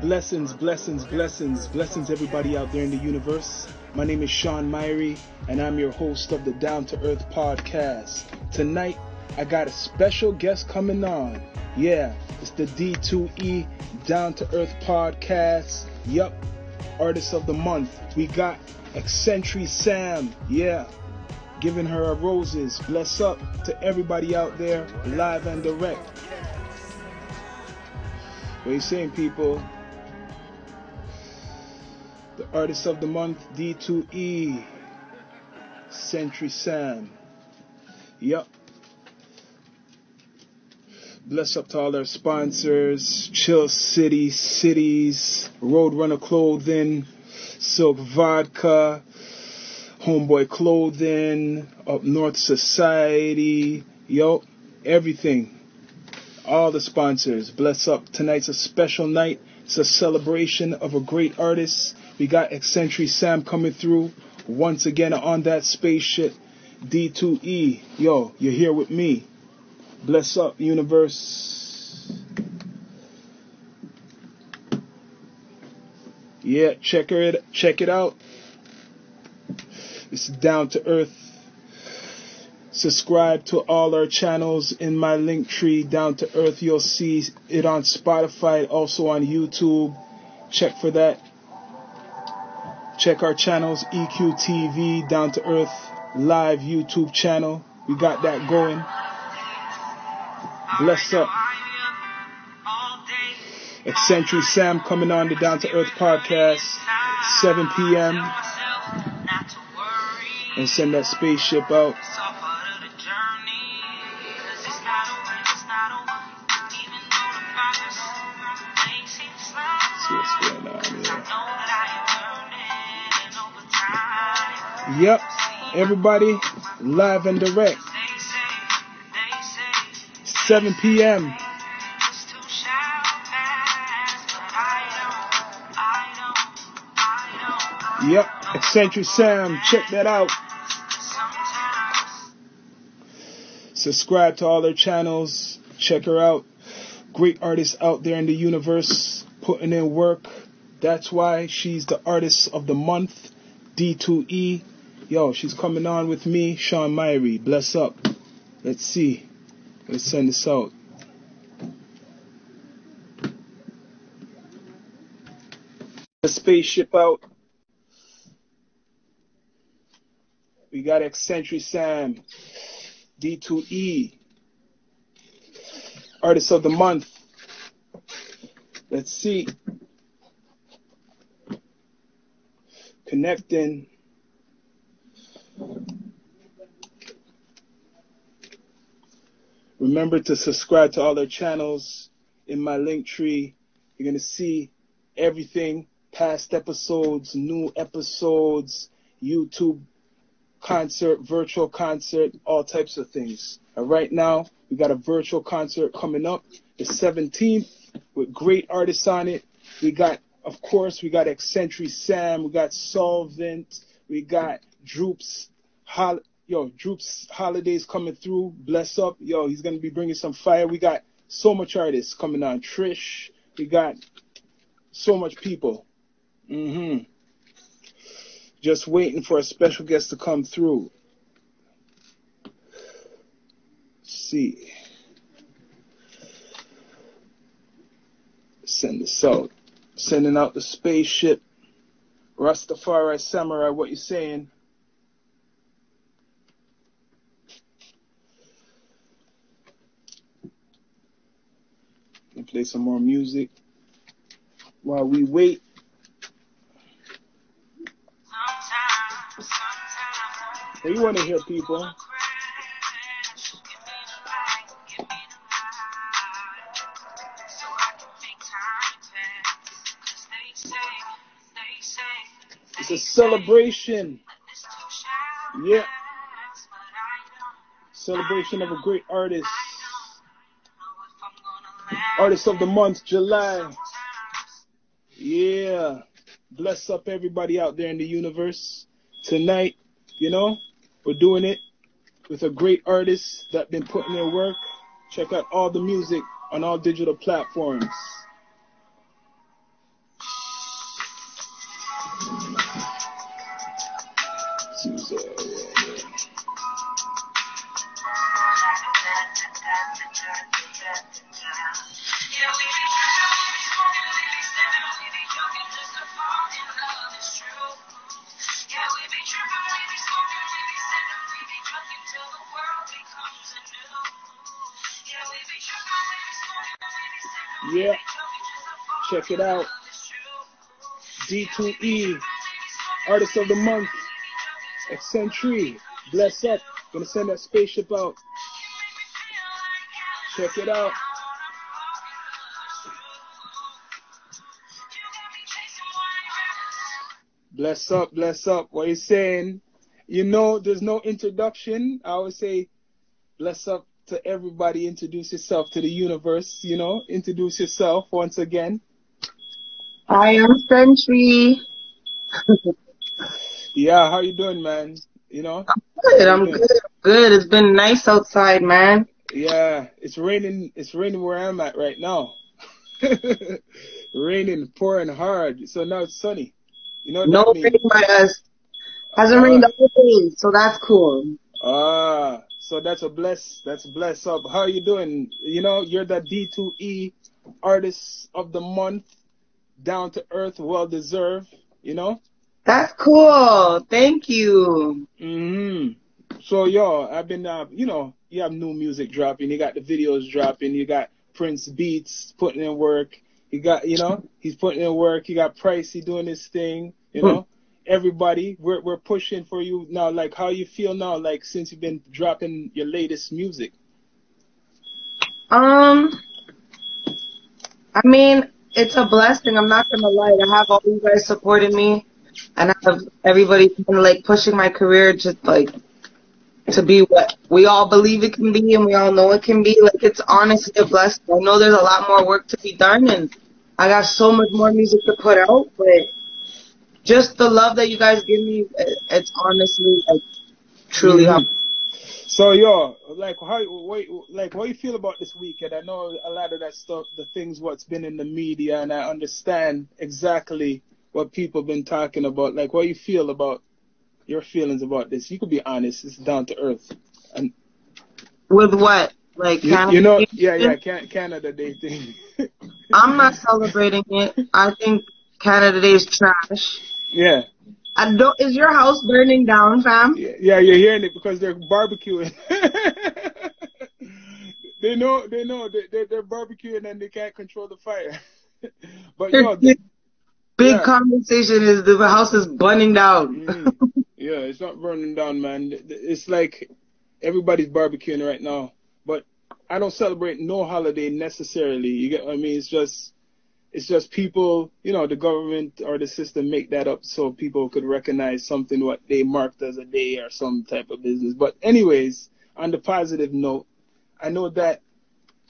Blessings, blessings, blessings, blessings, everybody out there in the universe. My name is Sean Myrie, and I'm your host of the Down to Earth podcast. Tonight, I got a special guest coming on. Yeah, it's the D2E Down to Earth podcast. Yup, Artist of the Month. We got Eccentric Sam. Yeah, giving her roses. Bless up to everybody out there, live and direct. What you saying, people? The artist of the month, D2E, Century Sam. Yup. Bless up to all our sponsors, Chill City Cities, Roadrunner Clothing, Silk Vodka, Homeboy Clothing, Up North Society, yo, everything. All the sponsors. Bless up. Tonight's a special night. It's a celebration of a great artist. We got Eccentric Sam coming through once again on that spaceship. D2E. Yo, you're here with me. Bless up, universe. Yeah, check it check it out. It's down to earth. Subscribe to all our channels in my link tree down to earth. You'll see it on Spotify, also on YouTube. Check for that. Check our channels, EQTV, Down to Earth, live YouTube channel. We got that going. Bless up. Eccentric Sam coming on the Down to Earth podcast, 7 p.m. And send that spaceship out. Yep, everybody live and direct. 7 p.m. Yep, Eccentric Sam, check that out. Subscribe to all their channels, check her out. Great artists out there in the universe putting in work. That's why she's the artist of the month, D2E. Yo, she's coming on with me, Sean Myrie. Bless up. Let's see. Let's send this out. The spaceship out. We got Eccentric Sam, D2E, Artist of the Month. Let's see. Connecting. Remember to subscribe to all our channels in my link tree. You're going to see everything past episodes, new episodes, YouTube concert, virtual concert, all types of things. And right now, we got a virtual concert coming up the 17th with great artists on it. We got, of course, we got Eccentric Sam, we got Solvent, we got Droops, Hol- yo, Droops Holidays coming through. Bless up, yo, he's gonna be bringing some fire. We got so much artists coming on. Trish, we got so much people. Mm-hmm. Just waiting for a special guest to come through. Let's see. Send this out. Sending out the spaceship. Rastafari Samurai, what you saying? Play some more music while we wait. What you want to hear, people? It's a celebration. Yeah. Celebration of a great artist. Artist of the month, July. Yeah. Bless up everybody out there in the universe. Tonight, you know, we're doing it with a great artist that been putting their work. Check out all the music on all digital platforms. Check it out. D2E, Artist of the Month, Eccentree, Bless Up. Gonna send that spaceship out. Check it out. Bless up, bless up. What you saying? You know, there's no introduction. I always say, bless up to everybody. Introduce yourself to the universe. You know, introduce yourself once again. I am Century. yeah, how you doing, man? You know? I'm good. I'm good. Good. It's been nice outside, man. Yeah, it's raining. It's raining where I'm at right now. raining, pouring hard. So now it's sunny. You know no rain by us. Hasn't uh, rained all day, so that's cool. Ah, so that's a bless. That's a bless up. How are you doing? You know, you're the D2E artist of the month, down to earth, well deserved. You know. That's cool. Thank you. Mhm. So yo, I've been, uh, you know, you have new music dropping. You got the videos dropping. You got Prince Beats putting in work. You got, you know, he's putting in work. You got Pricey doing his thing. You know, everybody, we're we're pushing for you now. Like, how you feel now? Like, since you've been dropping your latest music. Um, I mean, it's a blessing. I'm not gonna lie. To have all you guys supporting me, and I have everybody like pushing my career, just like to be what we all believe it can be and we all know it can be. Like it's honestly a blessing. I know there's a lot more work to be done and I got so much more music to put out, but just the love that you guys give me, it's honestly like truly mm-hmm. So yo, like how what, like what you feel about this weekend? I know a lot of that stuff, the things what's been in the media, and I understand exactly what people been talking about. Like what you feel about your feelings about this. You could be honest. It's down to earth. And with what? Like you, you know, yeah, yeah, can, Canada Day thing. I'm not celebrating it. I think Canada Day is trash. Yeah. I don't. Is your house burning down, fam? Yeah, yeah you're hearing it because they're barbecuing. they know, they know, they, they're, they're barbecuing and they can't control the fire. but yo, big yeah. conversation is the house is burning down. mm Yeah, it's not burning down, man. It's like everybody's barbecuing right now. But I don't celebrate no holiday necessarily. You get what I mean? It's just it's just people, you know, the government or the system make that up so people could recognize something what they marked as a day or some type of business. But anyways, on the positive note, I know that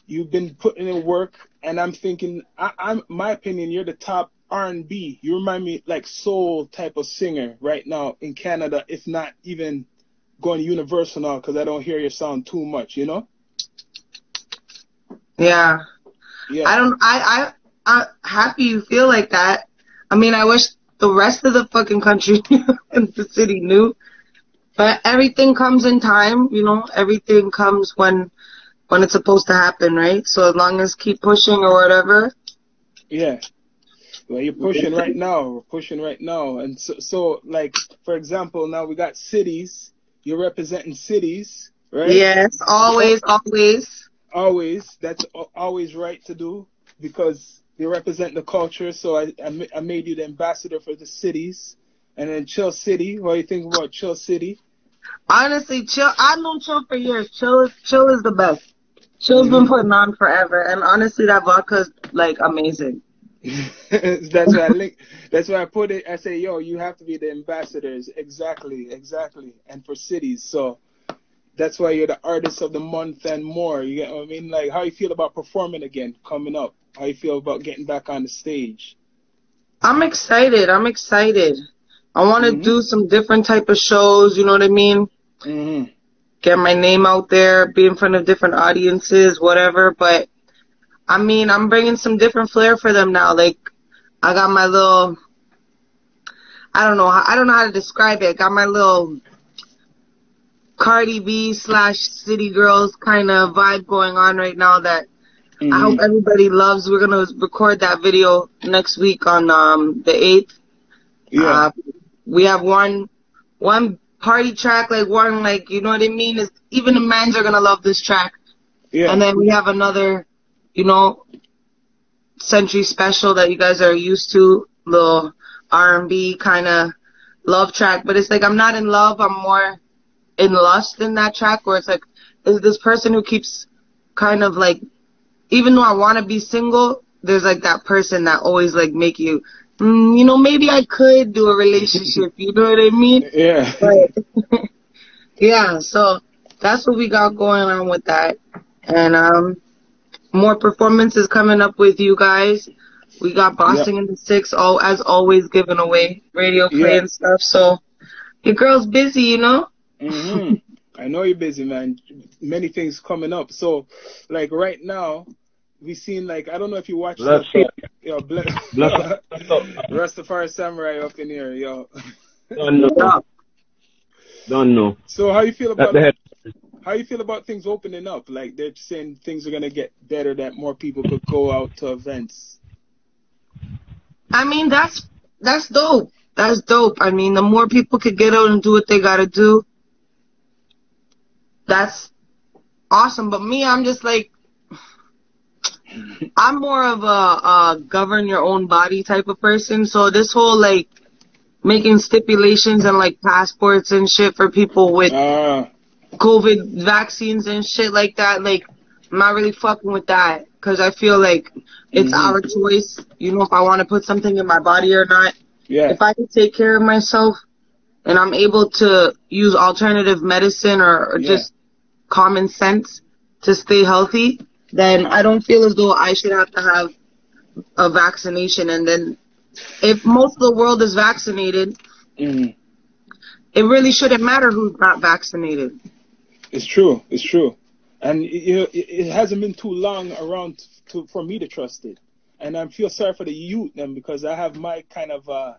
you've been putting in work and I'm thinking I, I'm my opinion, you're the top R&B. You remind me like soul type of singer right now in Canada, if not even going universal now because I don't hear your sound too much, you know? Yeah. Yeah. I don't. I I I'm happy you feel like that. I mean, I wish the rest of the fucking country and the city knew, but everything comes in time. You know, everything comes when when it's supposed to happen, right? So as long as keep pushing or whatever. Yeah. Well, you're pushing right now. We're pushing right now, and so, so like for example, now we got cities. You're representing cities, right? Yes, always, always. Always. That's always right to do because they represent the culture. So I, I, made you the ambassador for the cities. And then Chill City. What do you think about Chill City? Honestly, Chill. I've known Chill for years. Chill is Chill is the best. Chill's mm-hmm. been putting on forever, and honestly, that vodka's like amazing. that's why I link. That's why I put it. I say, yo, you have to be the ambassadors. Exactly, exactly. And for cities, so that's why you're the artist of the month and more. You get what I mean? Like, how you feel about performing again, coming up? How you feel about getting back on the stage? I'm excited. I'm excited. I want to mm-hmm. do some different type of shows. You know what I mean? Mm-hmm. Get my name out there, be in front of different audiences, whatever. But I mean, I'm bringing some different flair for them now. Like, I got my little, I don't know, I don't know how to describe it. I got my little Cardi B slash City Girls kind of vibe going on right now that mm-hmm. I hope everybody loves. We're gonna record that video next week on um the eighth. Yeah. Uh, we have one one party track, like one like you know what I mean. Is even the mans are gonna love this track. Yeah. And then we have another you know, century special that you guys are used to, little R&B kind of love track. But it's like I'm not in love. I'm more in lust in that track, where it's like, is this person who keeps kind of like, even though I want to be single, there's like that person that always like make you, mm, you know, maybe I could do a relationship. You know what I mean? Yeah. But, yeah. So that's what we got going on with that, and um, more performances coming up with you guys. We got Boston in the six, all as always, giving away radio play Yeah. and stuff. So your girl's busy, you know. hmm I know you're busy, man. Many things coming up. So, like right now, we seen like I don't know if you watched Bless the, up. yo, bless, Bless up. Bless up. Rastafari Samurai up in here, yo. Don't know. Don't know. So how you feel At about the head. how you feel about things opening up? Like they're saying things are gonna get better, that more people could go out to events. I mean, that's that's dope. That's dope. I mean, the more people could get out and do what they gotta do, that's awesome. But me, I'm just like, I'm more of a, a govern your own body type of person. So this whole like making stipulations and like passports and shit for people with Ah, COVID vaccines and shit like that, like, I'm not really fucking with that. Cause I feel like it's Mhm. our choice, you know, if I want to put something in my body or not. yeah, If I can take care of myself and I'm able to use alternative medicine or, or Yeah. just common sense to stay healthy, then I don't feel as though I should have to have a vaccination. And then if most of the world is vaccinated, hmm it really shouldn't matter who's not vaccinated. it's true, it's true. And you know, it, hasn't been too long around to, for me to trust it. And I feel sorry for the youth then because I have my kind of uh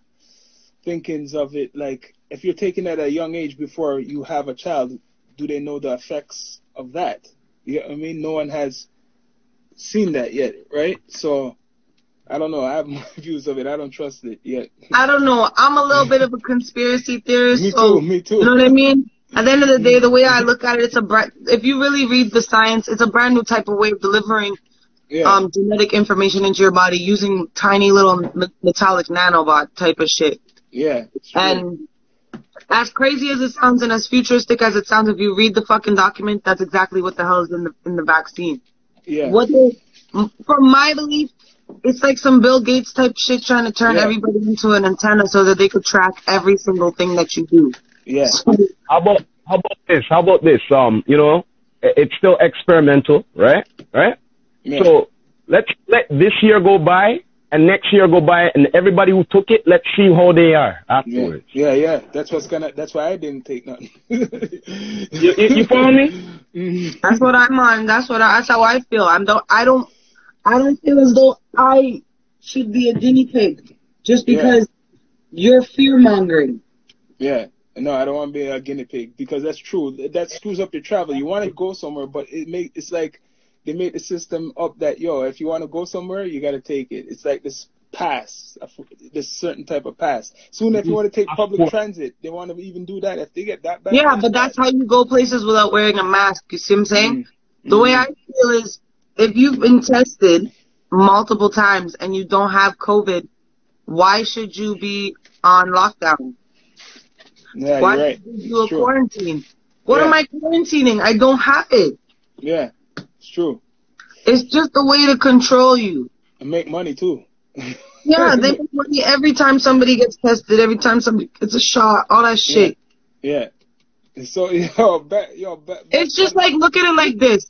thinkings of it. Like if you're taking it at a young age before you have a child, do they know the effects of that? You know what I mean? No one has seen that yet, right? So I don't know. I have my views of it. I don't trust it yet. I don't know. I'm a little bit of a conspiracy theorist. Me so, too. Me too. You know what I mean? At the end of the day, the way I look at it, it's a brand, if you really read the science, it's a brand new type of way of delivering Yeah. um, genetic information into your body using tiny little metallic nanobot type of shit. yeah. And as crazy as it sounds and as futuristic as it sounds, if you read the fucking document, that's exactly what the hell is in the in the vaccine. Yeah. What they, m- from my belief, it's like some Bill Gates type shit trying to turn Yeah. everybody into an antenna so that they could track every single thing that you do. Yeah. So, How about how about this? How about this? Um, you know, i- it's still experimental, right? Right? yeah. So let's let this year go by and next year go by and everybody who took it, let's see how they are Yeah, afterwards. yeah, yeah. That's what's gonna. That's why I didn't take nothing. You, you, you follow me? Mhm. That's what I'm on. That's what I, that's how I feel. I'm don't I don't I don't feel as though I should be a guinea pig just Yeah. because you're fear mongering. Yeah. No, I don't want to be a guinea pig because that's true. That screws up your travel. You want to go somewhere, but it make it's like they made the system up that yo, if you want to go somewhere, you got to take it. It's like this pass, this certain type of pass. Soon, if you want to take public transit, they want to even do that. If they get that bad, Yeah, but that's how you go places without wearing a mask. You see what I'm saying? Mhm. The way I feel is if you've been tested multiple times and you don't have COVID, why should you be on lockdown? Yeah, why you're right. should you do a It's true. quarantine? What Yeah. am I quarantining? I don't have it. Yeah, it's true. It's just a way to control you. And make money too. Yeah, they make money every time somebody gets tested, every time somebody gets a shot, all that shit. Yeah. So yo, bet yo, bet. It's just like look at it like this.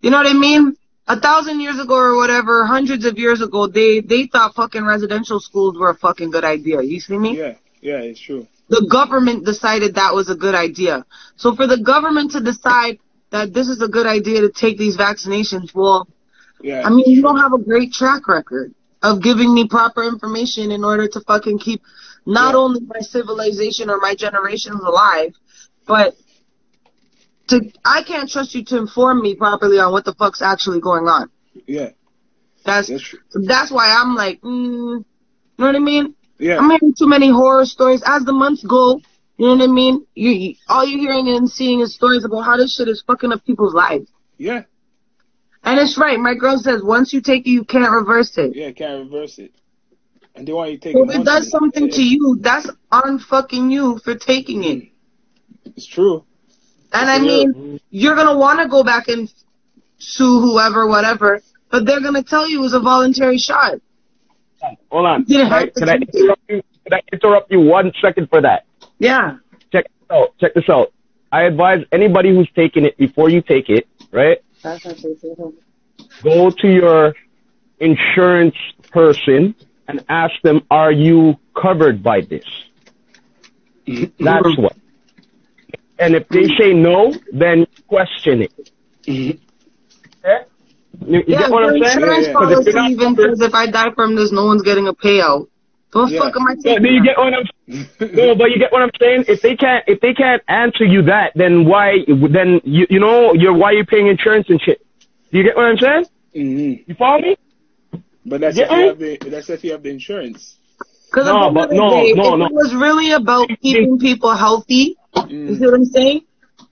You know what I mean? A thousand years ago or whatever, hundreds of years ago, they they thought fucking residential schools were a fucking good idea. You see me? Yeah, yeah, it's true. The government decided that was a good idea. So for the government to decide that this is a good idea to take these vaccinations, well, Yeah. I mean, you don't have a great track record of giving me proper information in order to fucking keep not Yeah. only my civilization or my generations alive, but to I can't trust you to inform me properly on what the fuck's actually going on. Yeah, That's that's that's why I'm like, mm, you know what I mean? Yeah, I'm hearing too many horror stories as the months go. You know what I mean? You, you all you're hearing and seeing is stories about how this shit is fucking up people's lives. yeah, And it's right. My girl says once you take it, you can't reverse it. Yeah, can't reverse it. And they want you to take it. if it does something to you, that's on fucking you for taking it. Mm. It's true. And I Yeah. mean, mm. you're gonna want to go back and sue whoever, whatever, but they're gonna tell you it was a voluntary shot. Hold on. You Can I, can I take it. interrupt you? Can I interrupt you one second for that? Yeah. Check this out. Check this out. I advise anybody who's taking it before you take it, right? Go to your insurance person and ask them, are you covered by this? That's what. And if they say no, then question it. Okay? Eh? You, you Yeah, get what I'm saying? insurance Yeah, yeah. 'Cause if policy even says if I die from this, no one's getting a payout. The Yeah. fuck am I Yeah, taking? do you get what I'm no, but you get what I'm saying. If they can't, if they can't answer you that, then why? Then you, you know, you're why you paying insurance and shit. Do you get what I'm saying? hmm You follow me? But that's Yeah. if you have the that's if you have the insurance. Because No, but end of the no, day, no, if no. it was really about keeping people healthy, you Mm. see what I'm saying?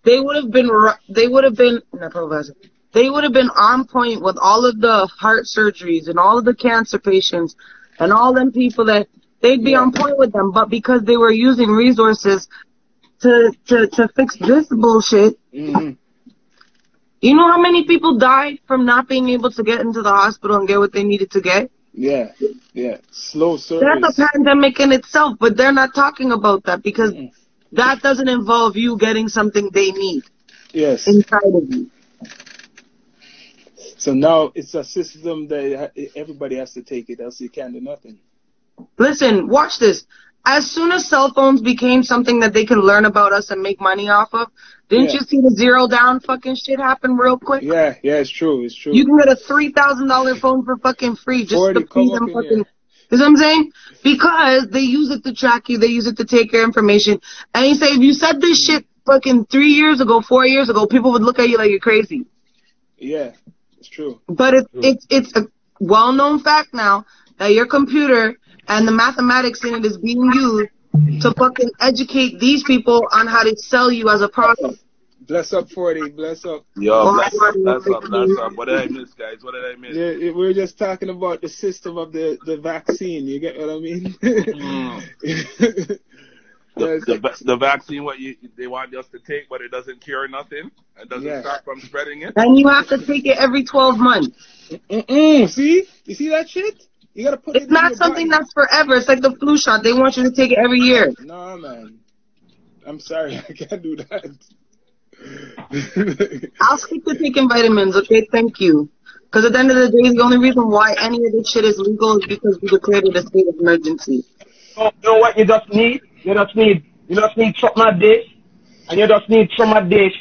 They would have been, they would have been, not Professor, they would have been on point with all of the heart surgeries and all of the cancer patients and all them people that they'd be Yeah. on point with them. But because they were using resources to, to, to fix this bullshit, hmm you know how many people died from not being able to get into the hospital and get what they needed to get? Yeah, yeah. Slow service. That's a pandemic in itself, but they're not talking about that because Mm. that doesn't involve you getting something they need yes. inside of you. So now it's a system that everybody has to take it, else you can't do nothing. Listen, watch this. As soon as cell phones became something that they can learn about us and make money off of, didn't Yeah. you see the zero down fucking shit happen real quick? Yeah, yeah, it's true. It's true. You can get a three thousand dollar phone for fucking free just 40 to feed them fucking. You know what I'm saying? Because they use it to track you, they use it to take your information. And you say if you said this shit fucking three years ago, four years ago, people would look at you like you're crazy. yeah, it's true. But it, it's it's a well known fact now that your computer and the mathematics in it is being used to fucking educate these people on how to sell you as a product. Bless up 40, bless up. Yo, Well, bless up, bless up, bless up. What did I miss, guys? What did I miss? Yeah, we are just talking about the system of the, the vaccine. You get what I mean? Mm. The, the, the vaccine, what you they want us to take, but it doesn't cure nothing. It doesn't Yeah. stop from spreading it. And you have to take it every 12 months. Mm-mm, see? You see that shit? You gotta put it It's in not your something body. that's forever. It's like the flu shot. They want you to take it every year. No, man. I'm sorry, I can't do that. I'll stick to taking vitamins, okay? Thank you. Because at the end of the day, the only reason why any of this shit is legal is because we declared it a state of emergency. So, you know what you just need? You just need, you just need something like this, and you just need some of this,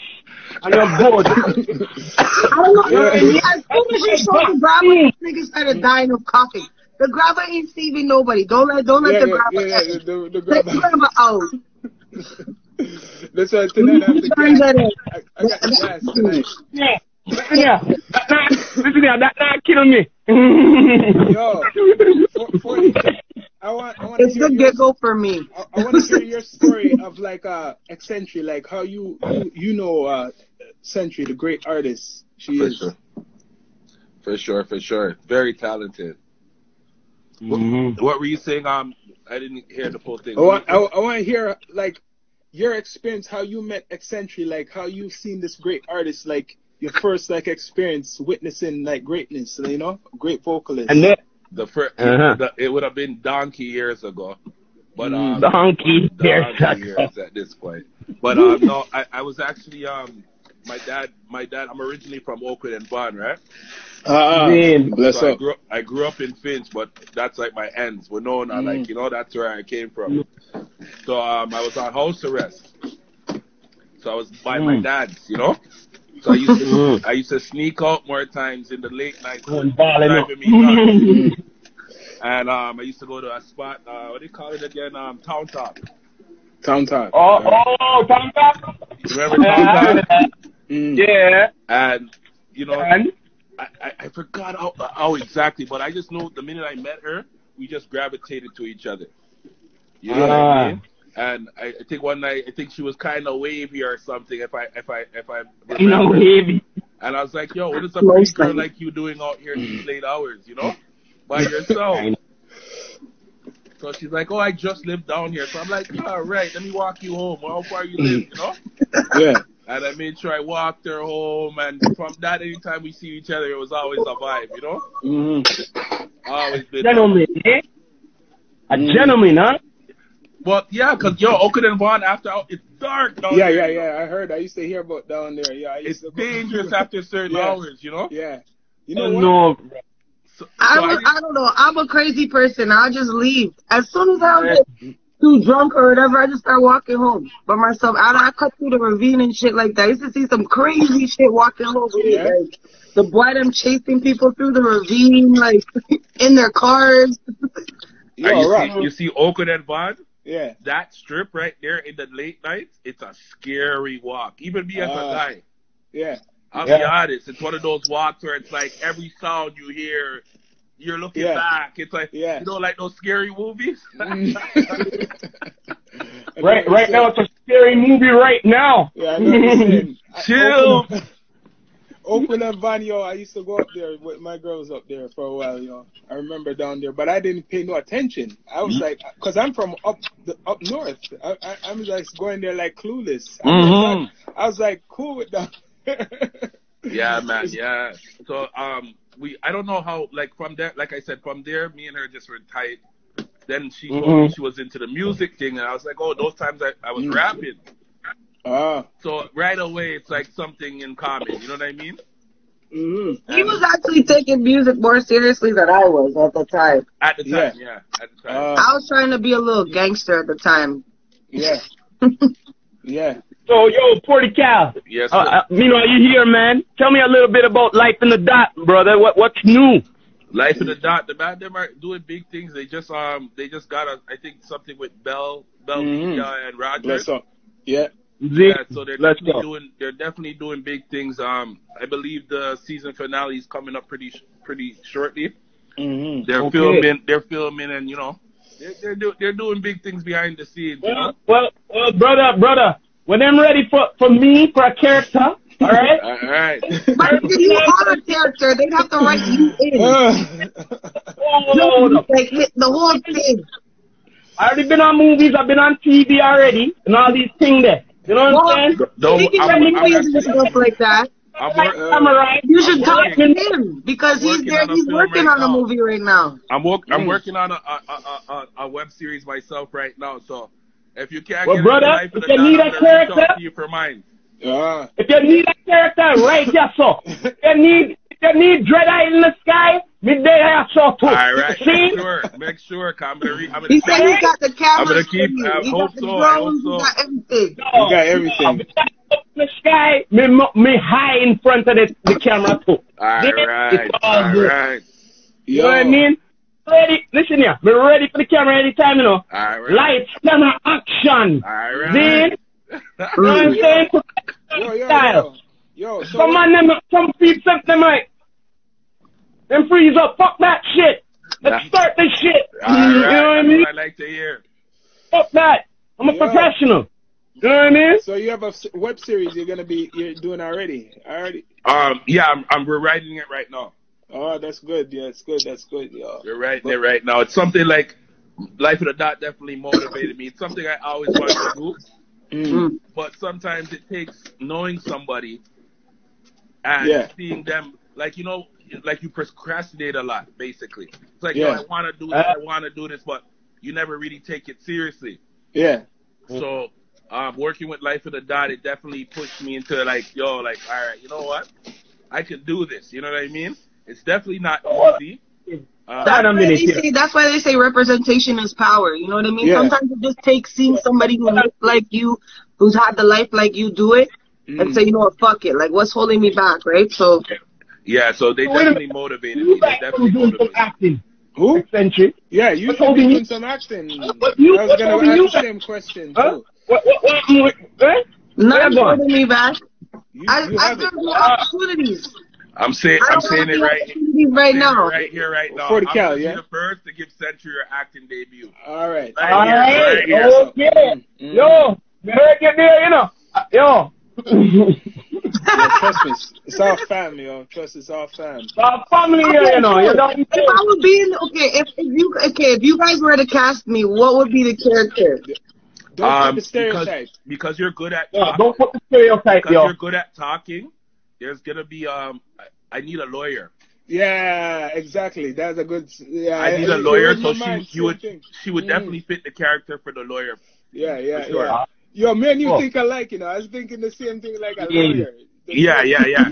and you're good. I don't know. Yeah. As soon as you show the grabber, this nigga started dying of coughing. The grabber ain't saving nobody. Don't let don't let yeah, the yeah, grabber yeah, get yeah, you. the, the Let grabber. the grabber out. That's why tonight I have the Turn that I, I got gas tonight. yeah. Listen here. That not, listen here. That not killing me. Yo, for, for, I want, I want to It's hear the your, giggle for me. I, I want to hear your story of like uh Eccentric, like how you you, you know uh Century, the great artist she For is. sure. For sure, for sure. Very talented. Mhm. What were you saying? Um, I didn't hear the full thing. I want I, I want to hear like your experience, how you met Eccentric, like how you've seen this great artist, like your first like experience witnessing like greatness, you know, great vocalist. And then the first, Uh-huh. the, it would have been donkey years ago, but Mm. um, the honky. There's donkey years at this point. But um, no, I, I was actually um, my dad, my dad. I'm originally from Oakwood and Vaughan, right? uh, Man. bless so I up. grew, up, I grew up in Finch, but that's like my ends. Winona, Mm. like you know, that's where I came from. So um, I was on house arrest. So I was by my Mm. dad's, you know. So I used to Mm. I used to sneak out more times in the late night. Going balling up. me and um, I used to go to a spot. Uh, what do you call it again? Um, Town Top. Town Talk. Oh, oh, Tom Top. Remember Town Top? Mm. Yeah. And you know, And I, I, I forgot how, how exactly, but I just know the minute I met her, we just gravitated to each other. You know what I Ah. mean? And I, I think one night, I think she was kind of wavy or something. If I, if I, if I you know, wavy. And I was like, yo, what is a pretty girl likely. like you doing out here these late hours, you know? By yourself. I know. So she's like, oh, I just lived down here. So I'm like, yeah, right. Let me walk you home. How far you live, you know? Yeah. And I made sure I walked her home. And from that, anytime we see each other, it was always a vibe, you know? Mm-hmm. Always been. Gentleman, eh? A Mm. gentleman, huh? But yeah, because yo, Oakland and Vaughan, after it's dark down Yeah, there. yeah, yeah. I heard. I used to hear about down there. Yeah, I used It's to go- dangerous after certain Yeah. hours, you know? Yeah. You know Uh, what? no. So, so I, I was, just- I don't know. I'm a crazy person. I'll just leave. As soon as I get too drunk or whatever, I just start walking home by myself. I, I cut through the ravine and shit like that. I used to see some crazy shit walking home. with me, Yeah. Like, the boy them chasing people through the ravine, like in their cars. Yo, you, right. see, you see Oakland and Vaughan? Yeah. That strip right there in the late nights, it's a scary walk. Even me as a Ah. guy. Yeah. I'll Yeah. be honest. It's one of those walks where it's like every sound you hear, you're looking Yeah. back. It's like Yeah. you know, like those scary movies. Right, right now it's a scary movie right now. Yeah, I know what. I- Chill. Oakland, and Van, yo, I used to go up there with my girls up there for a while, yo. I remember down there, but I didn't pay no attention. I was like, cause I'm from up the, up north. I, I, I'm like going there like clueless. I, Mhm. I was like cool with that. yeah, man. Yeah. So um, we I don't know how like from there, like I said, from there, me and her just were tight. Then she told me Mhm. she was into the music thing, and I was like, oh, those times I, I was Mm. rapping. Ah. So right away, it's like something in common. You know what I mean? Mm-hmm. He was actually taking music more seriously than I was at the time. At the time, yeah. At the time. Ah. I was trying to be a little gangster at the time. Yeah. Yeah. So, yo, 40 Cal. yes. Uh, sir. uh, meanwhile, you here, man. Tell me a little bit about life in the dot, brother. What What's new? Life in the dot. The band them are doing big things. They just um they just got a I think something with Bell Bell Mhm. Media and Roger. Bless up. Yeah. Yeah, so they're Let's definitely go. doing they're definitely doing big things. Um, I believe the season finale is coming up pretty pretty shortly. Mm-hmm. They're Okay. filming, they're filming, and you know, they're they're, do, they're doing big things behind the scenes. You know? Well, well, well, brother, brother. When I'm ready for for me for a character, all right. All right. But if you are a character, they'd have to write you in. Oh, no. Like hit the whole thing. I already been on movies. I've been on TV already, and all these things there. You know what I'm saying? Don't, Speaking I'm, of I'm, movies and actually- stuff like that, I'm, Like wor- samurai. you should I'm talk to him because he's working there. on a He's working right on a movie right now. I'm work, I'm Mm. working on a a, a, a a web series myself right now. So if you can't Well, get brother, life of if the you need Don, a I'm gonna character- you for mine. Ah. If you need a character, right here, so. If you need, if you need Dread Eye in the sky, me there, so too. All right, See? make sure, make sure. 'cause I'm gonna re- I'm gonna He said he got the I'm gonna keep- I uh, he hope got the so, I hope so. He got everything. No, You got everything. no, up in the sky, me, me high in front of the, the camera too. All See? right, all all good. right, You know what I mean? Ready, listen here, me ready for the camera anytime, you know. all right, Lights, camera, action. all right. Then, you know what I'm saying? Yo, yo, yo. Yo, so Some man, them, some people, some them like, them freeze up, fuck that shit. Let's Nah. start this shit. All You know what I mean? I like to hear. Fuck that. I'm a Yeah. professional. You know what I mean? So you have a web series you're gonna be you're doing already. Already. Um, yeah, I'm, I'm we're it right now. Oh, that's good. Yeah, it's good. That's good. Yeah. We're writing it right now. It's something like Life of the Dot definitely motivated me. It's something I always wanted to do, Mm. but sometimes it takes knowing somebody and Yeah. seeing them, like you know, like you procrastinate a lot. Basically, it's like Yeah. yo, I want to do this, I want to do this, but you never really take it seriously. Yeah. So, um, working with Life of the Dot, it definitely pushed me into like, yo, like, all right, you know what? I can do this. You know what I mean? It's definitely not easy. Hold on a That's why, they here. say, that's why they say representation is power. You know what I mean? Yeah. Sometimes it just takes seeing somebody who looks like you, who's had the life like you do it, and Mm. say, you know what, fuck it. Like, what's holding me back, right? So, yeah, so they Wait definitely motivated me. They definitely doing some motivated me. acting. Who? Eccentric. Yeah, you What's should be holding doing you- some acting. What you- I was gonna ask you the same question Huh? too. What, what, what, what, eh? nothing's holding me back. You, I, you I have there's it. no opportunities. I'm saying, I I'm saying it right, opportunities right now. right here, right now. For the I'm cow, gonna yeah? the first to give Century your acting debut. All right. Right All here, right. right here. Okay. Mm. Yo, me heard you there, you know. Uh, Yo. Yeah, trust me, it's- our family. yo. Trust it's all fam. Our family, you know, you don't. If I would be in, okay, if, if you, okay, if you guys were to cast me, what would be the character? Don't Um, put the stereotype. because, because you're good at Yeah, don't put the stereotype, because yo. you're good at talking. There's gonna be um. I, I need a lawyer. Yeah, exactly. That's a good. Yeah, I need a lawyer, read my so mind, she same would thing. she would Mhm. definitely fit the character for the lawyer. Yeah, yeah, sure. yeah. Yo, man, you Oh. think alike, you know. I was thinking the same thing like a Yeah. lawyer. Yeah, yeah, yeah.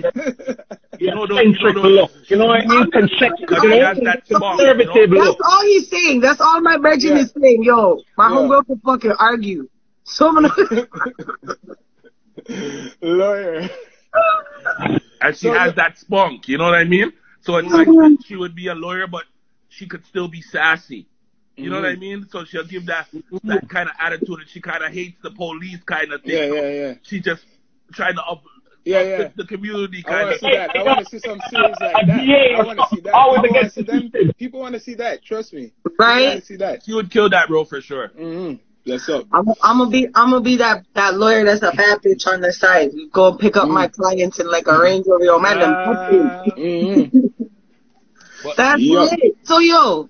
You know those, you know Eccentric those, look. You know what I mean? Concept, because you know, has that small, you conservative know? look. That's all he's saying. That's all my Reggie Yeah. is saying. Yo, my Yeah. homegirl can fucking argue. So I'm lawyer. and she So has that spunk. You know what I mean? So it's like she would be a lawyer, but she could still be sassy. You know what I Mhm. mean? So she'll give that that kind of attitude, and she kind of hates the police kind of thing. Yeah, yeah, yeah. She just trying to up, Yeah, uplift yeah. the community I kind want of to see that. I want to see some series like that. Yeah, I want to see that. always People want to against see them. People want to see that. Trust me. Right? to see that. She would kill that role for sure. Mm-hmm. That's up. I'm, I'm gonna be, I'm gonna be that that lawyer that's a bad bitch on the side. You go pick up Mm. my clients in like a Range Rover. Yo, man, them Ah. pussy. Mm-hmm. That's Yo. it. So yo,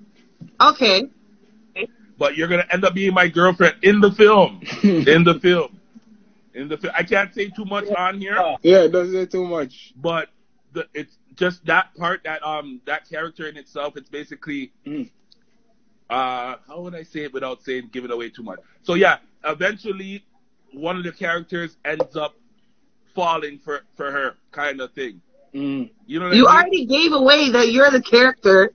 okay. But you're gonna end up being my girlfriend in the film. in the film. In the film. I can't say too much on here, Yeah, don't say too much. but the, it's just that part that um that character in itself. It's basically Mm. uh how would I say it without saying giving away too much? So yeah, eventually one of the characters ends up falling for for her kind of thing. Mm. You know what You I mean? already gave away that you're the character.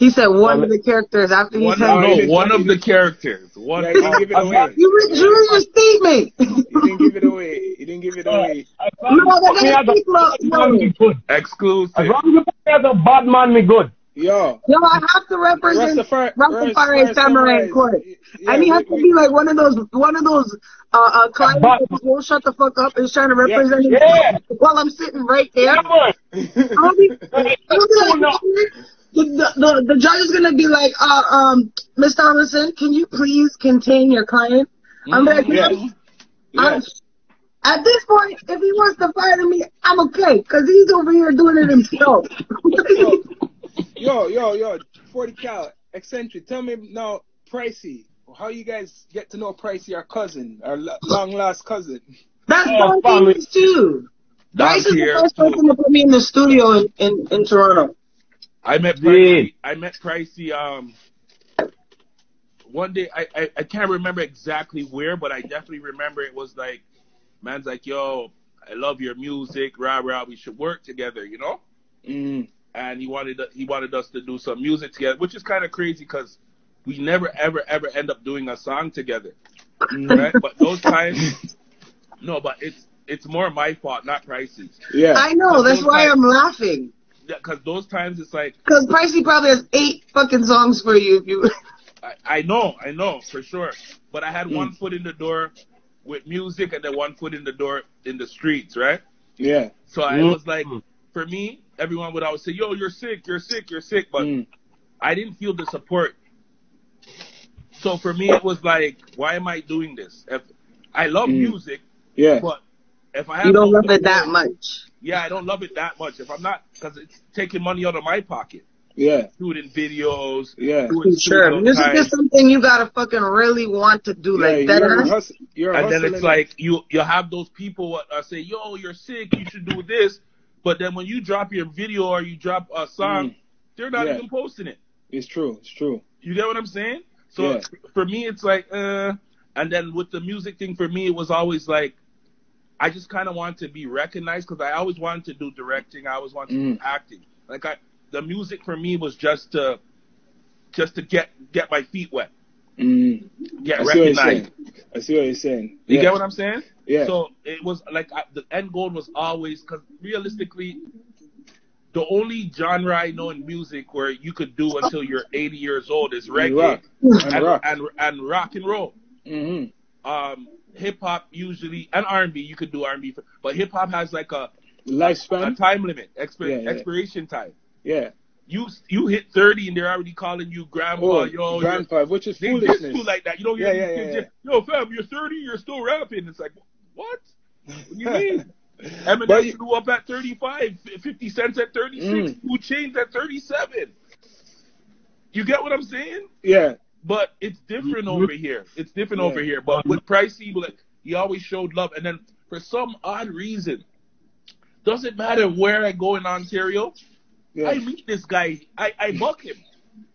He said one of the characters after he one, said. No, no, one of the characters. One Yeah, he didn't give it away. You withdrew your statement. He didn't give it away. He didn't give it away. As long No, as they're you put me gonna as a bad man, me good. exclusive. As long as you put as a bad man, me good. Yo, Yo, I have to represent Rastafari, Rastafari Samurai in court. Yeah, and he has we- to be like one of those one of those uh, uh clients But- that won't shut the fuck up and is trying to represent him Yeah. while I'm sitting right there. Come on. I'll be, I'll be like, No. The, the, the, the judge is gonna be like, uh, um, Miss Thomason, can you please contain your client? I'm like, Yeah. "Ma'am, I'm- at this point, if he wants to fire me, I'm okay, because he's over here doing it himself. Yo, yo, yo, 40 cal, eccentric. Tell me now, Pricey, how you guys get to know Pricey, our cousin, our long lost cousin? That's Oh, Don family. Too. Bryce is the first person to put me in the studio in, in, in Toronto. I met Yeah. Pricey. I met Pricey. Um, one day I, I I can't remember exactly where, but I definitely remember it was like, man's like, yo, I love your music, rah rah. We should work together, you know. Mm. And he wanted he wanted us to do some music together, which is kind of crazy because we never ever ever end up doing a song together, right? but those times, no, but it's it's more my fault, not Pricey's. Yeah. I know, that's why guys- I'm laughing. Because those times it's like Because Pricey probably has eight fucking songs for you if you. I, I know, I know for sure. But I had Mm. one foot in the door with music and then one foot in the door in the streets, right? Yeah. So I Mm. was like, for me, everyone would always say, "Yo, you're sick, you're sick, you're sick," but Mm. I didn't feel the support. So for me, it was like, why am I doing this? If I love Mm. music, Yeah. but if I have You don't love it that support- much. yeah, I don't love it that much. If I'm not, because it's taking money out of my pocket, Yeah. shooting videos, Yeah. doing Sure. studio Music time. is something you gotta fucking really want to do. yeah like that. you're, a huh? hus- you're and then it's like you you have those people what uh, say, "Yo, you're sick. You should do this," but then when you drop your video or you drop a song, Mm. they're not Yeah. even posting it. it's true. It's true. You get what I'm saying? So Yeah. for me, it's like, uh, and then with the music thing, for me, it was always like, I just kind of wanted to be recognized because I always wanted to do directing. I always wanted to Mm. do acting. Like I, the music for me was just to, just to get get my feet wet, Mm. get I see what you're recognized. I see what you're saying. You yeah. get what I'm saying? Yeah. So it was like I, the end goal was always because realistically, the only genre I know in music where you could do until you're 80 years old is And reggae rock. And and, rock. and, and rock and roll. Mm-hmm. Um, hip hop usually and R&B you could do R&B, but hip hop has like a, lifespan, a time limit, expir- Yeah, yeah. expiration time. Yeah. You you hit 30 and they're already calling you grandpa, Oh, yo, grandpa, which is they foolishness. you like that. You don't hear Yeah, yeah, yeah, yo, fam, you're 30, you're still rapping. It's like, what? What do you mean? Eminem But you- blew up at 35, 50 cents at 36, Mm. 2 Chainz at 37. You get what I'm saying? Yeah. But it's different over here. It's different Yeah. over here. But with Pricey, he always showed love. And then for some odd reason, doesn't matter where I go in Ontario, Yeah. I meet this guy. I, I buck him.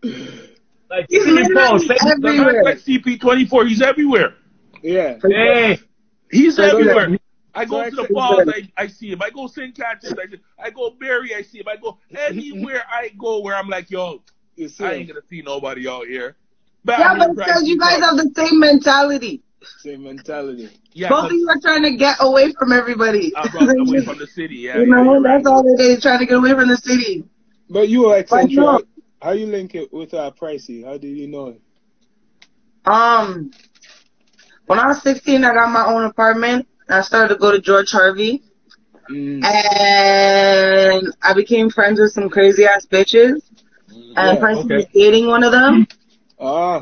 Like, He's St. Paul. Everywhere. like CP24. He's everywhere. Yeah. Hey, He's So everywhere. I go So to the falls, I, I see him. I go St. Catharines, I, see- I go Barrie, I see him. I go anywhere I go where I'm like, yo, I ain't gonna see nobody out here. Yeah, but because you guys have the same mentality. Same mentality. yeah, Both of you are trying to get away from everybody. I'm from, away from the city. Yeah, you yeah, know, right. that's all it is, trying to get away from the city. But you are eccentric. How, you link it with uh, Pricey? How did you know it? Um, when I was 16, I got my own apartment. and I started to go to George Harvey, Mm. and I became friends with some crazy ass bitches. And Yeah, Pricey okay. was dating one of them. Ah.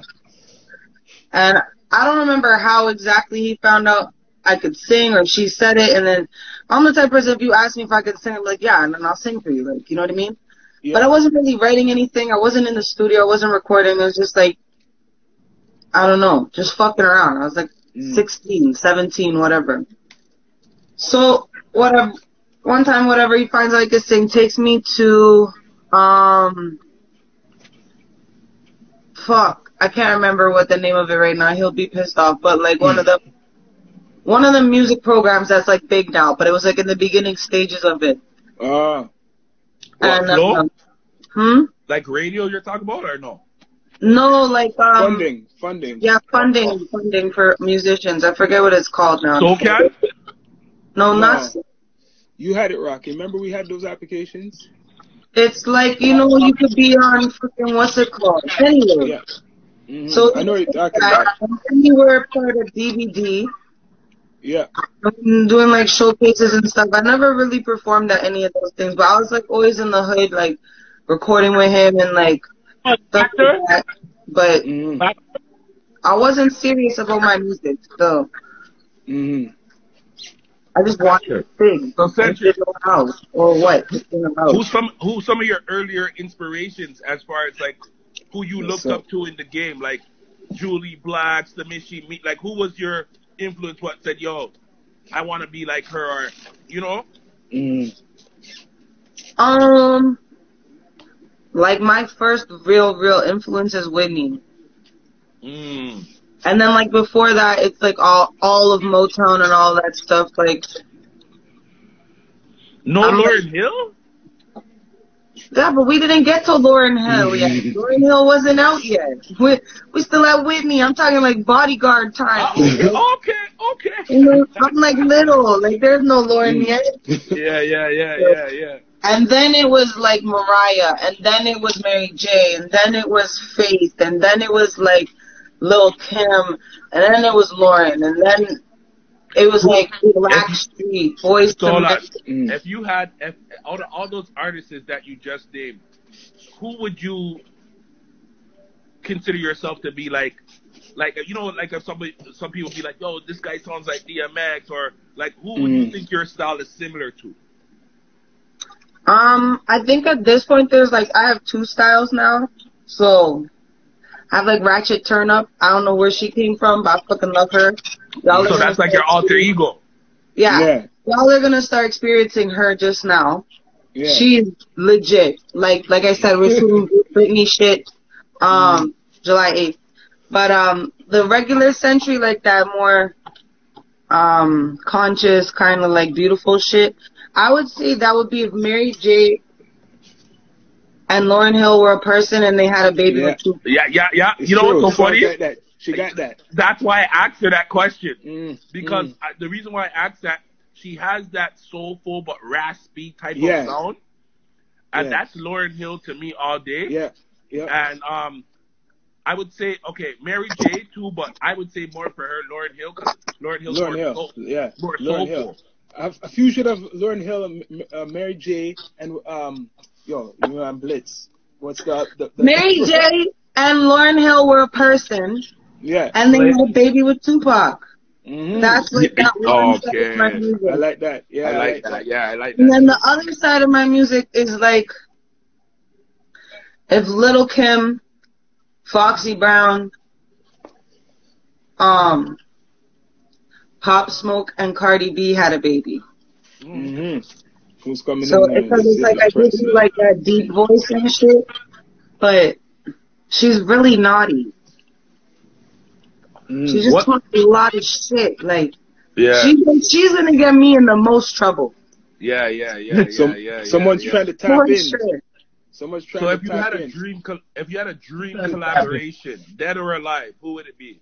And I don't remember how exactly he found out I could sing or she said it. And then I'm the type of person, if you ask me if I could sing, I'm like, yeah, and then I'll sing for you. Like, you know what I mean? Yeah. But I wasn't really writing anything. I wasn't in the studio. I wasn't recording. It was just like, I don't know, just fucking around. I was like Mm. 16, 17, whatever. So, whatever, one time, whatever, he finds out I could sing, takes me to, um, fuck, I can't remember what the name of it right now. He'll be pissed off, but like one of the, one of the music programs that's like big now, but it was like in the beginning stages of it. What, And, Flo? um, hmm? Like radio you're talking about or no? No, like, um, Funding. Funding. yeah, funding, funding for musicians. I forget what it's called now. SoCal? No, No. not, You had it, Rocky. Remember we had those applications? It's like, you know, you could be on freaking, what's it called? Anyway. Yeah. Mhm. So I know what you're talking about. were part of DVD, Yeah. um, doing like showcases and stuff. I never really performed at any of those things, but I was like always in the hood, like recording with him and like stuff like that. But hmm I wasn't serious about my music, so hmm I just wanted to sing. So Century- sit in the house or what? Just in the house. Who's some who's some of your earlier inspirations as far as like who you looked up to in the game? Like Jully Blacks, the Michie Mee, like who was your influence what said, yo, I wanna be like her or you know? hmm Um, like my first real, real influence is Whitney. Mm. And then like before that, it's like all all of Motown and all that stuff. Like No I'm- Lauryn Hill? yeah, but we didn't get to Lauryn Hill yet. Mm-hmm. Lauryn Hill wasn't out yet. We we still at Whitney. I'm talking like bodyguard time. Oh, okay, okay. You know, I'm like little. Like there's no Lauryn mm. yet. Yeah, yeah, yeah, yeah, yeah. And then it was like Mariah, and then it was Mary J, and then it was Faith, and then it was like Lil Kim, and then it was Lauryn, and then it was like Blackstreet, Boys So to like, if you had if out of all those artists that you just named, who would you consider yourself to be like like you know like if somebody some people be like yo this guy sounds like DMX or like who would you Mm. think your style is similar to? Um, I think at this point there's like I have two styles now, so have like Ratchet Turn Up. I don't know where she came from, but I fucking love her. Y'all So that's like your alter ego. Yeah, Yeah. y'all are gonna start experiencing her just now. Yeah. She's legit. Like like I said, we're shooting Britney shit um July eighth. But um the regular century like that more um conscious kinda like beautiful shit. I would say that would be Mary J and Lauryn Hill were a person and they had a baby Yeah. with two Yeah, yeah, yeah. It's you know true. what's so She funny? got that. She got that. That's why I asked her that question. Mm. Because Mm. I, the reason why I asked that, she has that soulful but raspy type Yeah. of sound. And Yeah. that's Lauryn Hill to me all day. Yeah. Yeah. And um, I would say, okay, Mary J too, but I would say more for her, Lauryn Hill, because Lauryn Hill's Lauryn more, Hill. soul, Yeah. more Lauryn soulful. Hill. A, a fusion of Lauryn Hill and uh, Mary J. and um, yo, you know, I'm Blitz. What's the, the, the Mary J and Lauryn Hill were a person Yeah. and they had a baby with Tupac. Mhm. That's like that one side of my music. I like that. Yeah, I like that. Yeah, I like that. And then the other side of my music is like if Little Kim, Foxy Brown, um, Pop Smoke, and Cardi B had a baby. hmm Who's coming So in there? it's, like- like I give you like that deep voice and shit, but she's really naughty. Mm. She just What? talks a lot of shit. Like Yeah, she, she's gonna get me in the most trouble. yeah, yeah, yeah, yeah, Some, yeah, yeah. someone's yeah. trying to tap For in. sure. Someone's trying So to if you tap had a dream, if you had a dream collaboration, dead or alive, who would it be?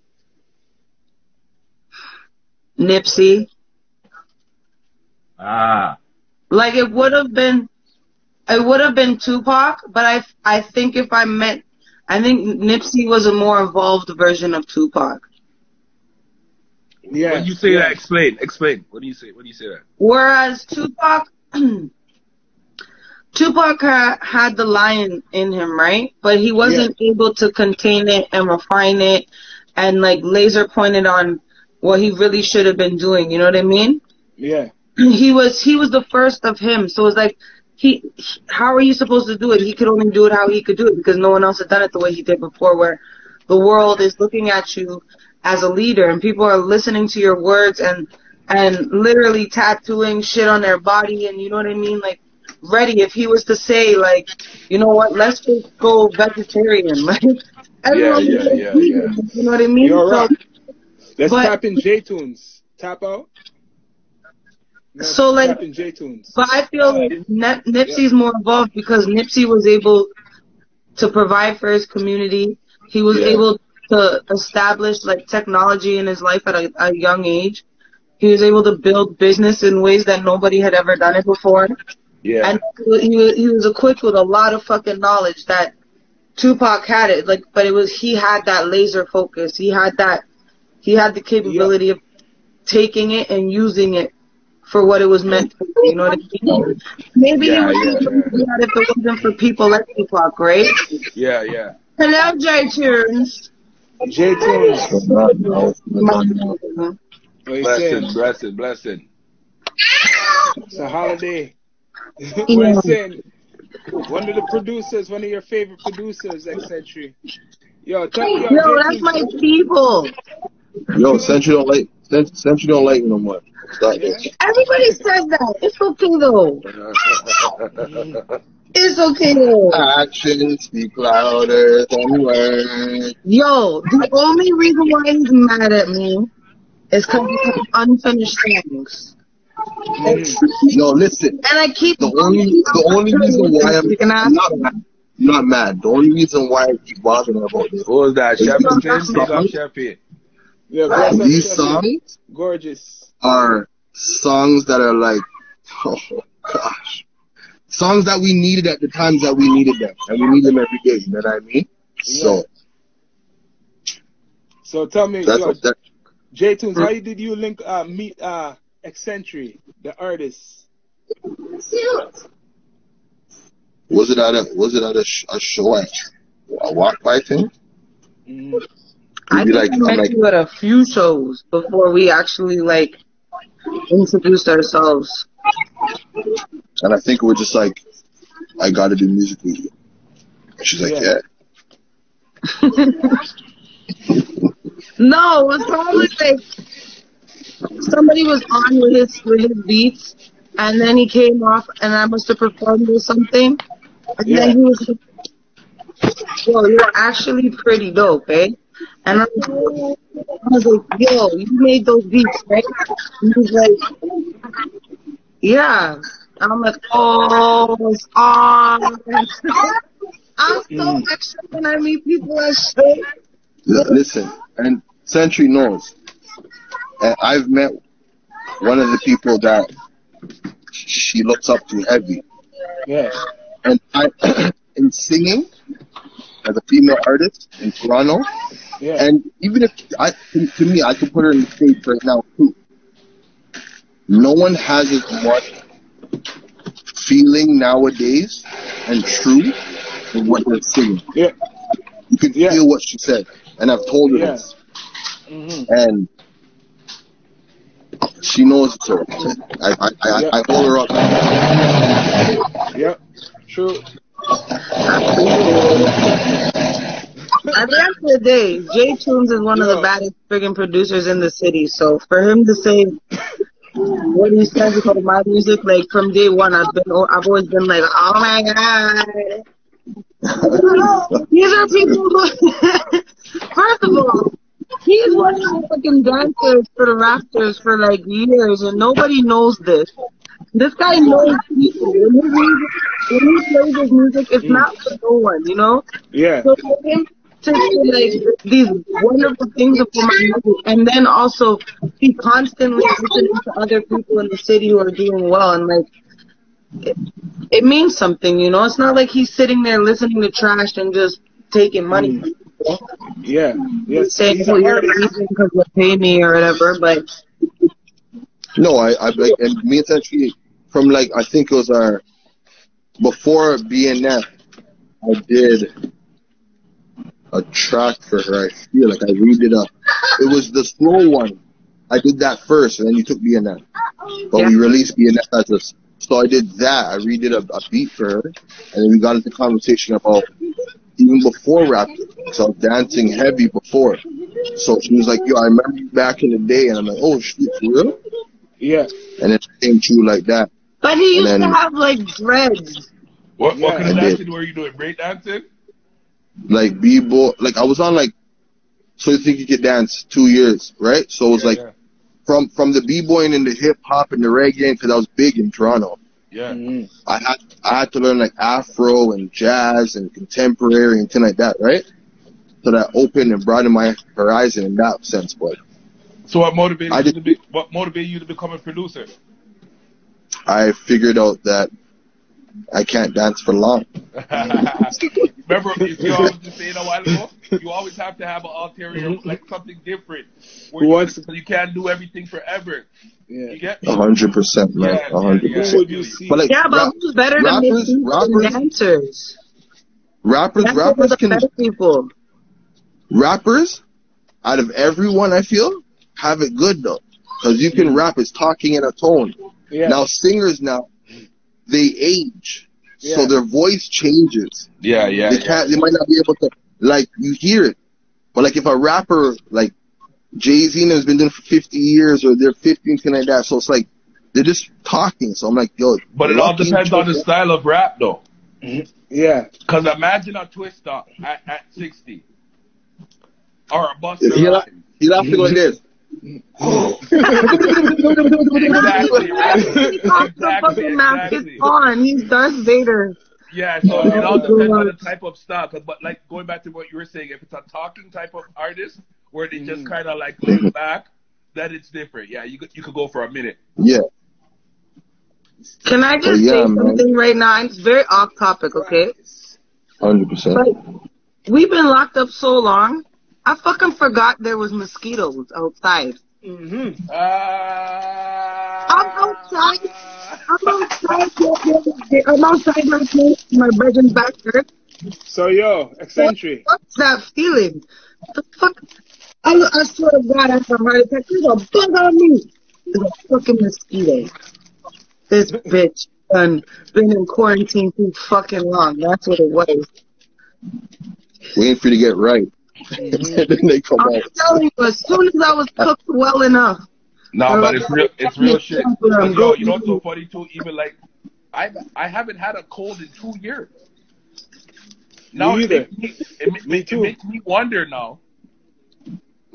Nipsey. Ah. Like it would have been, it would have been Tupac, but I, I think if I met, I think Nipsey was a more evolved version of Tupac. yeah. when you say yeah. that, explain, explain. What do you say? What do you say that? Whereas Tupac, Tupac ha- had the lion in him, right? But he wasn't able to contain it and refine it and like laser pointed on what he really should have been doing. You know what I mean? Yeah. he was he was the first of him. So it's like he, he- how are you supposed to do it? He could only do it how he could do it because no one else had done it the way he did before. Where the world is looking at you as a leader and people are listening to your words and and literally tattooing shit on their body and you know what I mean like ready if he was to say like you know what let's just go vegetarian like everyone yeah, be yeah, vegan, you know what I mean You're So- right. Let's But- tap in J Tunes. Tap out. No, So, like- tap in Tunes. But I feel like Nip- Nipsey's more involved because Nipsey was able to provide for his community. He was Yeah. able to establish like technology in his life at a, a young age. He was able to build business in ways that nobody had ever done it before. Yeah, And he was, he was equipped with a lot of fucking knowledge that Tupac had it. Like, but it was he had that laser focus. He had that. He had the capability of taking it and using it for what it was meant for. You know what I mean? Maybe Yeah, he would yeah, do if it wasn't for people like Tupac, right? yeah, yeah. Hello, J Tunes. J Tunes. What you saying? Blessing, blessing, blessing. It's a holiday. what you mm. saying? One of the producers, one of your favorite producers, Eccentric. Yo, tell me, yo, Yo, that's my people. Yo, Century don't like Cent- Century don't like me no more. Stop this. Everybody says that. It's okay though. It's okay though. Actions speak louder than words. Yo, the only reason why he's mad at me is because he has unfinished things. Mm. Yo, listen. And I keep The only the only reason why I'm, You can ask I'm not mad, not mad. The only reason why I keep bothering about this. What was that? Chef These Finn? Big up Chef Finn. Yeah, These songs Gorgeous. are songs that are like, oh gosh, songs that we needed at the times that we needed them, and we need them every day. You know what I mean? So So tell me, that's yo, what that. J Tunes, how did you link uh, meet uh, Eccentric, the artist? Was it at a was it at a, sh- a show at a walk by thing? Mm. I think like- I met like- you at a few shows before we actually like introduced ourselves. And I think we're just like, I got to do music with you. And she's like, Yeah. yeah. No, it was probably like somebody was on with his with his beats, and then he came off, and I must have performed or something, and Yeah. then he was like, "Yo, you're actually pretty dope, eh?" And I was, I was like, "Yo, you made those beats, right?" And he's like, "Yeah." And I'm like, "Oh, it's on." I'm so mm. extra when I meet people at shows. L- Listen, and Century knows. And I've met one of the people that she looks up to heavy. Yeah. And I, in singing, as a female artist in Toronto, Yeah. and even if I, to, to me, I could put her in the stage right now too. No one has as much feeling nowadays and truth in what they're singing. yeah. You can Yeah. feel what she said, and I've told her Yeah. this. hmm And she knows it. So I, I, I, Yeah. I hold her up. Yep. True. At the end of the day, Jay Tunes is one of the baddest friggin' producers in the city. So for him to say what he says about my music, like from day one, I've been, I've always been like, oh my god. These are people who, first of all, he's one of the fucking dancers for the Raptors for like years, and nobody knows this. This guy knows people. When he, when he plays his music, it's mm. not for no one, you know? Yeah. So for him to do like these wonderful things for my music, and then also be constantly listening to other people in the city who are doing well, and like it, it means something, you know. It's not like he's sitting there listening to trash and just taking money. Mm. people. Yeah. Yeah. saying, He's "Oh, you're artist. amazing because you pay me or whatever," but No, I, I like, and me essentially from like I think it was our before BNF, I did a track for her. I feel like I read it up. It was the slow one. I did that first, and then you took BNF. But we released BNF as a so I did that. I redid a, a beat for her, and then we got into conversation about even before rap. So I was dancing heavy before. So she was like, "Yo, I remember you back in the day," and I'm like, "Oh shit, for real?" Yeah. And it came true like that. but he used then- to have like dreads. What, what Yeah, kind of I did. dancing were you doing? Break dancing? like b-boy like i was on like so you think you could dance two years right so it was Yeah, like yeah. from from the b-boying and the hip-hop and the reggae because i was big in toronto Yeah. Mhm. i had i had to learn like afro and jazz and contemporary and things like that right so that opened and broadened my horizon in that sense but So what motivated I you did- to be what motivated you to become a producer? i figured out that i can't dance for long Remember, you see, I was just saying a while ago. You always have to have an ulterior, mm-hmm. like something different. Where you, wants- you can't do everything forever. You Yeah. get a hundred percent man Yeah, a hundred percent. would you but like Yeah, but rap- who's better than rappers- than rappers- dancers? rappers Dancers rappers can better people. rappers, out of everyone, I feel, have it good though, because you can mm. rap. It's talking in a tone. Yeah. Now singers now, they age, Yeah. so their voice changes. Yeah, yeah. they can't. They might not be able to like you hear it, but like if a rapper like Jay Z has been doing it for fifty years, or they're fifty and thing like that, so it's like they're just talking. So I'm like, yo, But it all depends on the style of rap, though. Mm-hmm. Yeah. Because imagine a Twista at, at 60. Or a Busta He'll, he'll have to go like mm-hmm. this. Exactly, right? He talks the Exactly, fucking mask exactly. on. He's Darth Vader. Yeah, so it all depends on the type of style. 'Cause, But like going back to what you were saying, if it's a talking type of artist where they just mm. kind of like lay back, then it's different. Yeah, you could you could go for a minute. Yeah, Can I just Oh, yeah, say man. something right now? It's very off topic, okay? hundred percent. But we've been locked up so long. I fucking forgot there was mosquitoes outside. Mm-hmm. Uh, I'm outside. I'm outside. I'm outside my place, my brethren's backyard. So yo, eccentric. What's that feeling? The fuck? I, I swear to God, I have a heart attack. There's a bug on me. There's a fucking mosquito. This bitch done been in quarantine too fucking long. That's what it was. Waiting for you to get right. And then they come I'm out. telling you, as soon as I was cooked well enough, No, but it's real. It's real shit. But yo, you know what's so funny too? Even like, I I haven't had a cold in two years. Now Me it either. makes me, it, ma- Me it too. makes me wonder now.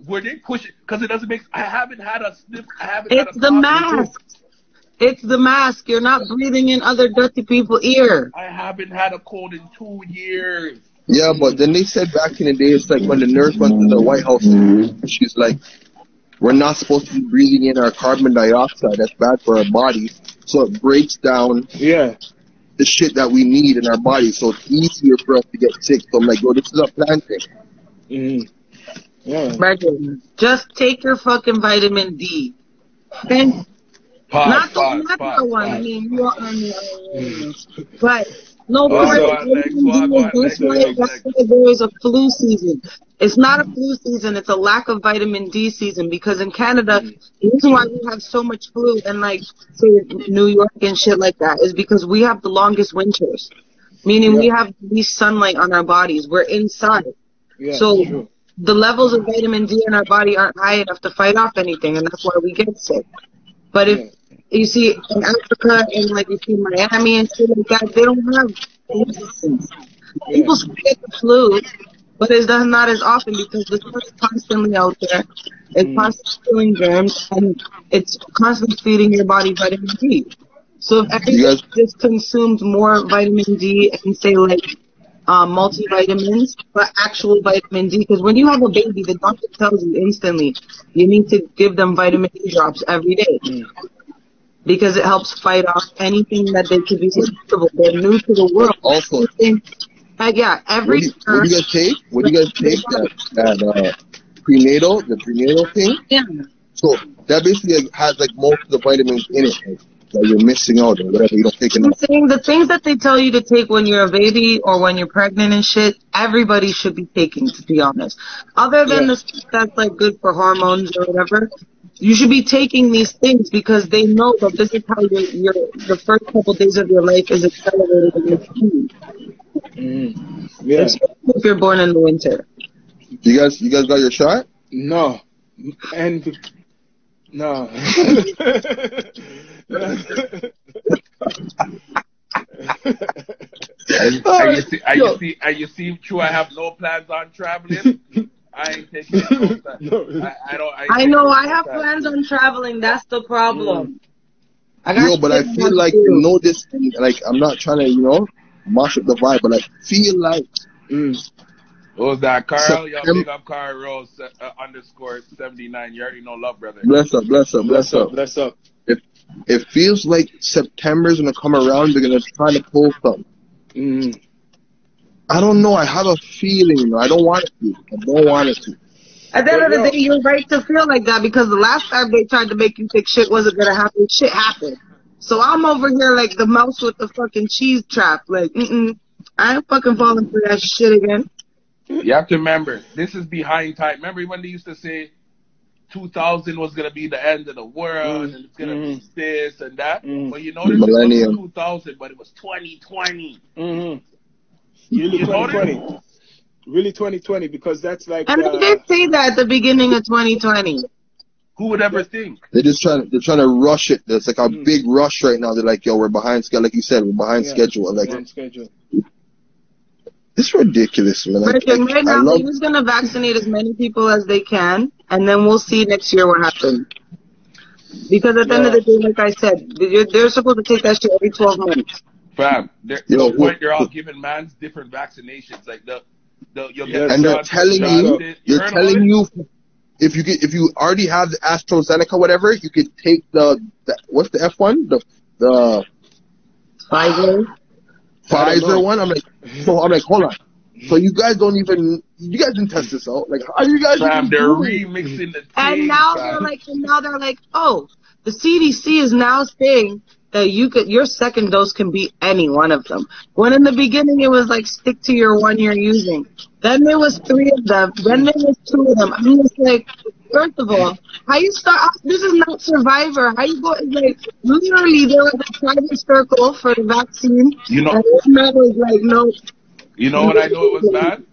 Were they pushing? Because it doesn't make. I haven't had a sniff. I haven't had it's a the mask. It's the mask. You're not breathing in other dirty people's ear. I haven't had a cold in two years. Yeah, but then they said back in the day, it's like when the nurse went to the White House, she's like, we're not supposed to be breathing in our carbon dioxide. That's bad for our bodies. So it breaks down Yeah. the shit that we need in our bodies. So it's easier for us to get sick. So I'm like, yo, this is a plan thing. Mm-hmm. Yeah. Brethren, just take your fucking vitamin D. Okay? Pause, not the pause, not pause, the one. I mean, you are, on I mean, but no, Oh, but go on, Lex, go on, go on, that's why Lex, that's Lex. why there is a flu season. It's not a flu season. It's a lack of vitamin D season because in Canada, the reason why we have so much flu and like say New York and shit like that is because we have the longest winters, meaning we have least sunlight on our bodies. We're inside. Yeah, So true. the levels of vitamin D in our body aren't high enough to fight off anything, and that's why we get sick. But if you see in Africa and like you see Miami and shit like that, they don't have flu. People still get the flu, but it's done not as often because the sun is constantly out there. It's constantly killing germs, and it's constantly feeding your body vitamin D. So if everybody just consumed more vitamin D and say like um, multivitamins, but actual vitamin D. Because when you have a baby, the doctor tells you instantly you need to give them vitamin D drops every day. Because it helps fight off anything that they could be susceptible. They're new to the world. Also, Uh, yeah, every what do, you, what do you guys take? What do you guys take? That, that uh, prenatal, the prenatal thing. yeah. So that basically has like most of the vitamins in it like, that you're missing out on, whatever you don't take I'm enough. saying the things that they tell you to take when you're a baby or when you're pregnant and shit, everybody should be taking, to be honest. Other than Yeah. the stuff that's like good for hormones or whatever, you should be taking these things because they know that this is how your, your the first couple days of your life is accelerated in the food. Mm. Yeah. Especially if you're born in the winter. You guys, you guys got your shot? No. And no. And, you- Oh, and you see, and yo. you see, and you see, true. I have no plans on traveling. I ain't taking it no I, I don't. I, I know I have time. plans on traveling, that's the problem. I got Yo, but I feel like do. you know this. thing, Like I'm not trying to, you know, mash up the vibe, but I feel like Mm. Who's that, Carl? Yo, Septem- big up Carl Rose uh, underscore seventy nine. You already know love, brother. bless up, bless up, Bless bless up, up. bless up. It, it feels like September's gonna come around. They're gonna try to pull something. Mm. I don't know. I have a feeling. You know, I don't want it to. I don't want it to. At the end of Yo. the day, you're right to feel like that because the last time they tried to make you think shit wasn't gonna happen, shit happened. So I'm over here like the mouse with the fucking cheese trap. Like, mm-mm, I ain't fucking falling for that shit again. You have to remember, this is behind time. Remember when they used to say 2000 was going to be the end of the world Mm, and it's going to mm. be this and that? Mm. But you notice it Millennium. wasn't 2000, but it was 2020. Mm-hmm. Really 2020. Really 2020 because that's like And uh, they did say that at the beginning of 2020. Who would ever think? They're just trying. They're trying to rush it. There's like a Mm. big rush right now. They're like, yo, we're behind schedule. Like you said, we're behind Yeah. schedule. Like, on schedule. it's ridiculous, man. Like, Right, I, right I now, love. they're just gonna vaccinate as many people as they can, and then we'll see next year what happens. Because at the end of the day, like I said, they're, they're supposed to take that shit every 12 months. Fam, they're, Yo, to the point they're all who- giving man's different vaccinations. Like the, the you'll Yes. And they're telling you, Johnson. they're heard about telling you, if you get, if you already have the AstraZeneca, whatever, you could take the, the what's the F one, the the Pfizer. I don't know. Pfizer one. I'm like, so I'm like, hold on. So you guys don't even, you guys didn't test this out. Like, how you guys? Fam, even they're doing it? remixing the And now fam. they're like, and now they're like, oh, the CDC is now saying that you could, your second dose can be any one of them. When in the beginning it was like stick to your one you're using. Then there was three of them. Then there was two of them. I'm just like, first of all, how you start? This is not Survivor. How you go? Like literally there was a private circle for the vaccine, You know- and was like, no, You know what I know it was bad?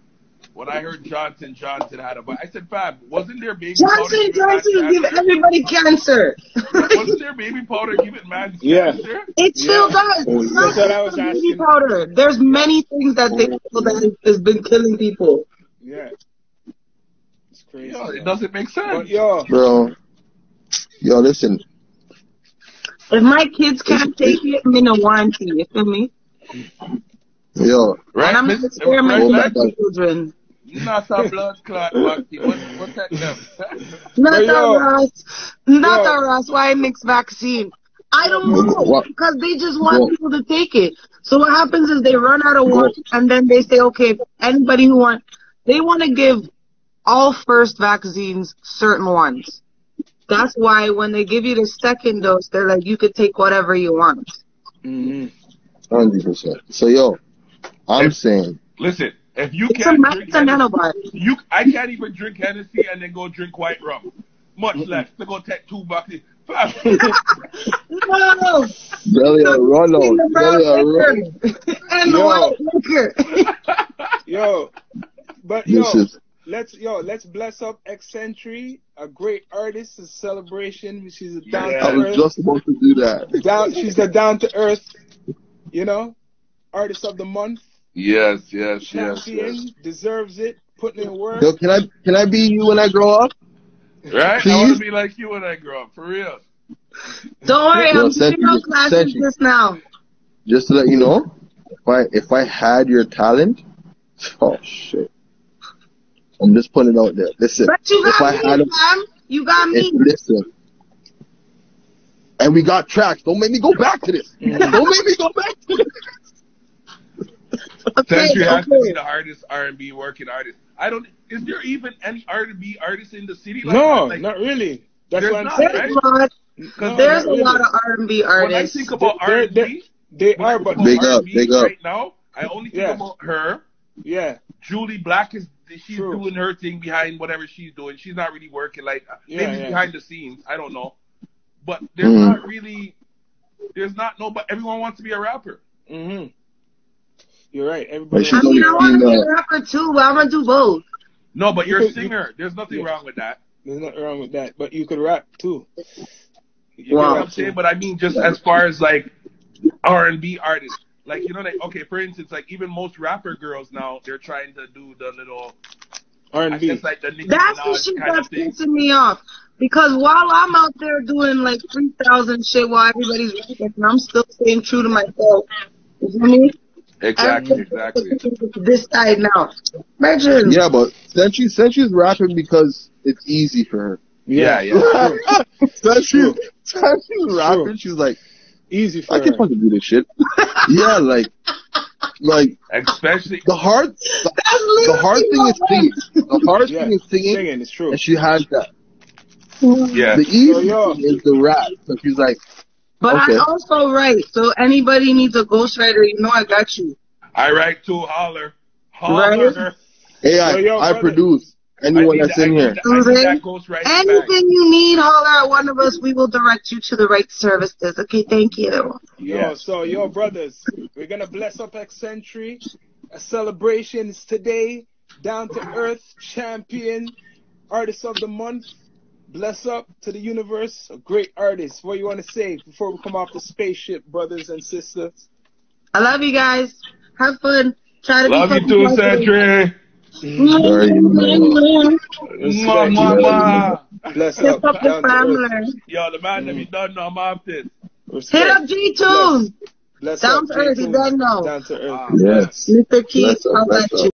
When I heard Johnson Johnson had a, but I said, Fab, wasn't there baby powder Johnson giving Johnson give everybody cancer. Wasn't there baby powder giving man Yeah. cancer? It still Yeah. does. Oh, It's not That's was baby asking. powder. There's many things that they feel that has been killing people. Yeah. It's crazy. Yo, it doesn't make But sense. yo, Bro, yo, listen. If my kids can't take it, I'm in a warranty. You feel me? Yo, Right, and I'm Miss- experimenting right, with right? the children. Not a blood clot, Maxi. What, protect them. Not But a yo. Ross. Not Yo. a Ross. Why mix vaccine? I don't know What? because they just want What? people to take it. So what happens is they run out of one, and then they say, okay, anybody who wants, they want to give all first vaccines certain ones. That's why when they give you the second dose, they're like, you could take whatever you want. hmm hundred percent. So yo, I'm saying, Listen, If you It's can't ma- drink it's a nano bar. you I can't even drink Hennessy and then go drink white rum. Much less to go take two buckets. No. Belly a run In the out. brown Belly a run. And Yo. white liquor. Yo, but yo, is let's yo, let's bless up Eccentric, a great artist, a celebration. She's a down Yeah. I was just about to do that. down she's the down to earth, you know, artist of the month, yes, yes, yes, champion, yes. deserves it, putting in work. Yo, can I can I be you when I grow up? Right? I Please? want to be like you when I grow up, for real. Don't worry, I'm Century, taking no classes just now. Just to let you know, if I if I had your talent, oh shit. I'm just putting it out there. Listen, But you if I had me, a, fam. You got if, me. listen, and we got tracks. Don't make me go back to this. Don't make me go back to this. Okay, Century has to be the hardest R&B working artist. I don't. Is there even any R&B artist in the city? Like no, that? Like, not really. That's There's what I'm not, saying. There's a lot. No, There's a really. lot of R&B artists. When I think about R&B, they're- They when I are, think but Big up, R&B big up. right now, I only think Yeah. about her. yeah, Jully Black is she's True. doing her thing behind whatever she's doing. She's not really working like Yeah, maybe yeah. behind the scenes. I don't know, but there's Mm. not really. There's not no, but everyone wants to be a rapper. mhm. You're right. Everybody. I wants mean, to I want to be a rapper too, but I'm gonna do both. No, but you're a singer. There's nothing Yeah. wrong with that. There's nothing wrong with that, but you could rap too. You You know Wow. what I'm saying? But I mean, just as far as like R and B artists, like you know, like okay, for instance, like even most rapper girls now, they're trying to do the little, R&B. like That's the shit that's pissing me off. Because while I'm out there doing like 3,000 shit while everybody's rapping, and I'm still staying true to myself. You feel me? Exactly, um, exactly. This side now. Imagine. Yeah, but Century Century's rapping because it's easy for her. Yeah, yeah. Century Century's rapping. She's like, Easy for I can fucking do this shit. yeah, like, like Especially the hard, the, the hard thing is singing. The hardest Yeah, thing is singing, singing is true. and she has that. Mm. yeah. The easy Yo, yo. thing is the rap. So she's like, But Okay. I also write, so anybody needs a ghostwriter, you know I got you. I write too. Holler, holler. Right. hey, I, Yo, yo, I brother. produce anyone I that's that- in I here. need that- I need that ghostwriting back. Anything you need, holler at one of us. We will direct you to the right services. Okay, thank you. Yo, Yeah. so yo, brothers, we're gonna bless up Eccentric. A celebration is today. Down to earth champion, artist of the month. Bless up to the universe. A great artist. What you want to say before we come off the spaceship, brothers and sisters? I love you guys. Have fun. Try to Love be you too, Century. Sorry, man. Mwah, mwah, mwah. Bless Hit up. up the Down to earth. family. Yo, the man that be done know I'm off this. Respect. Hit up J Tune. Bless Down up. to earth, you J-Tunes. don't know. Down to earth. Ah, Yes. Mr. Keith, Bless up, I'll let you.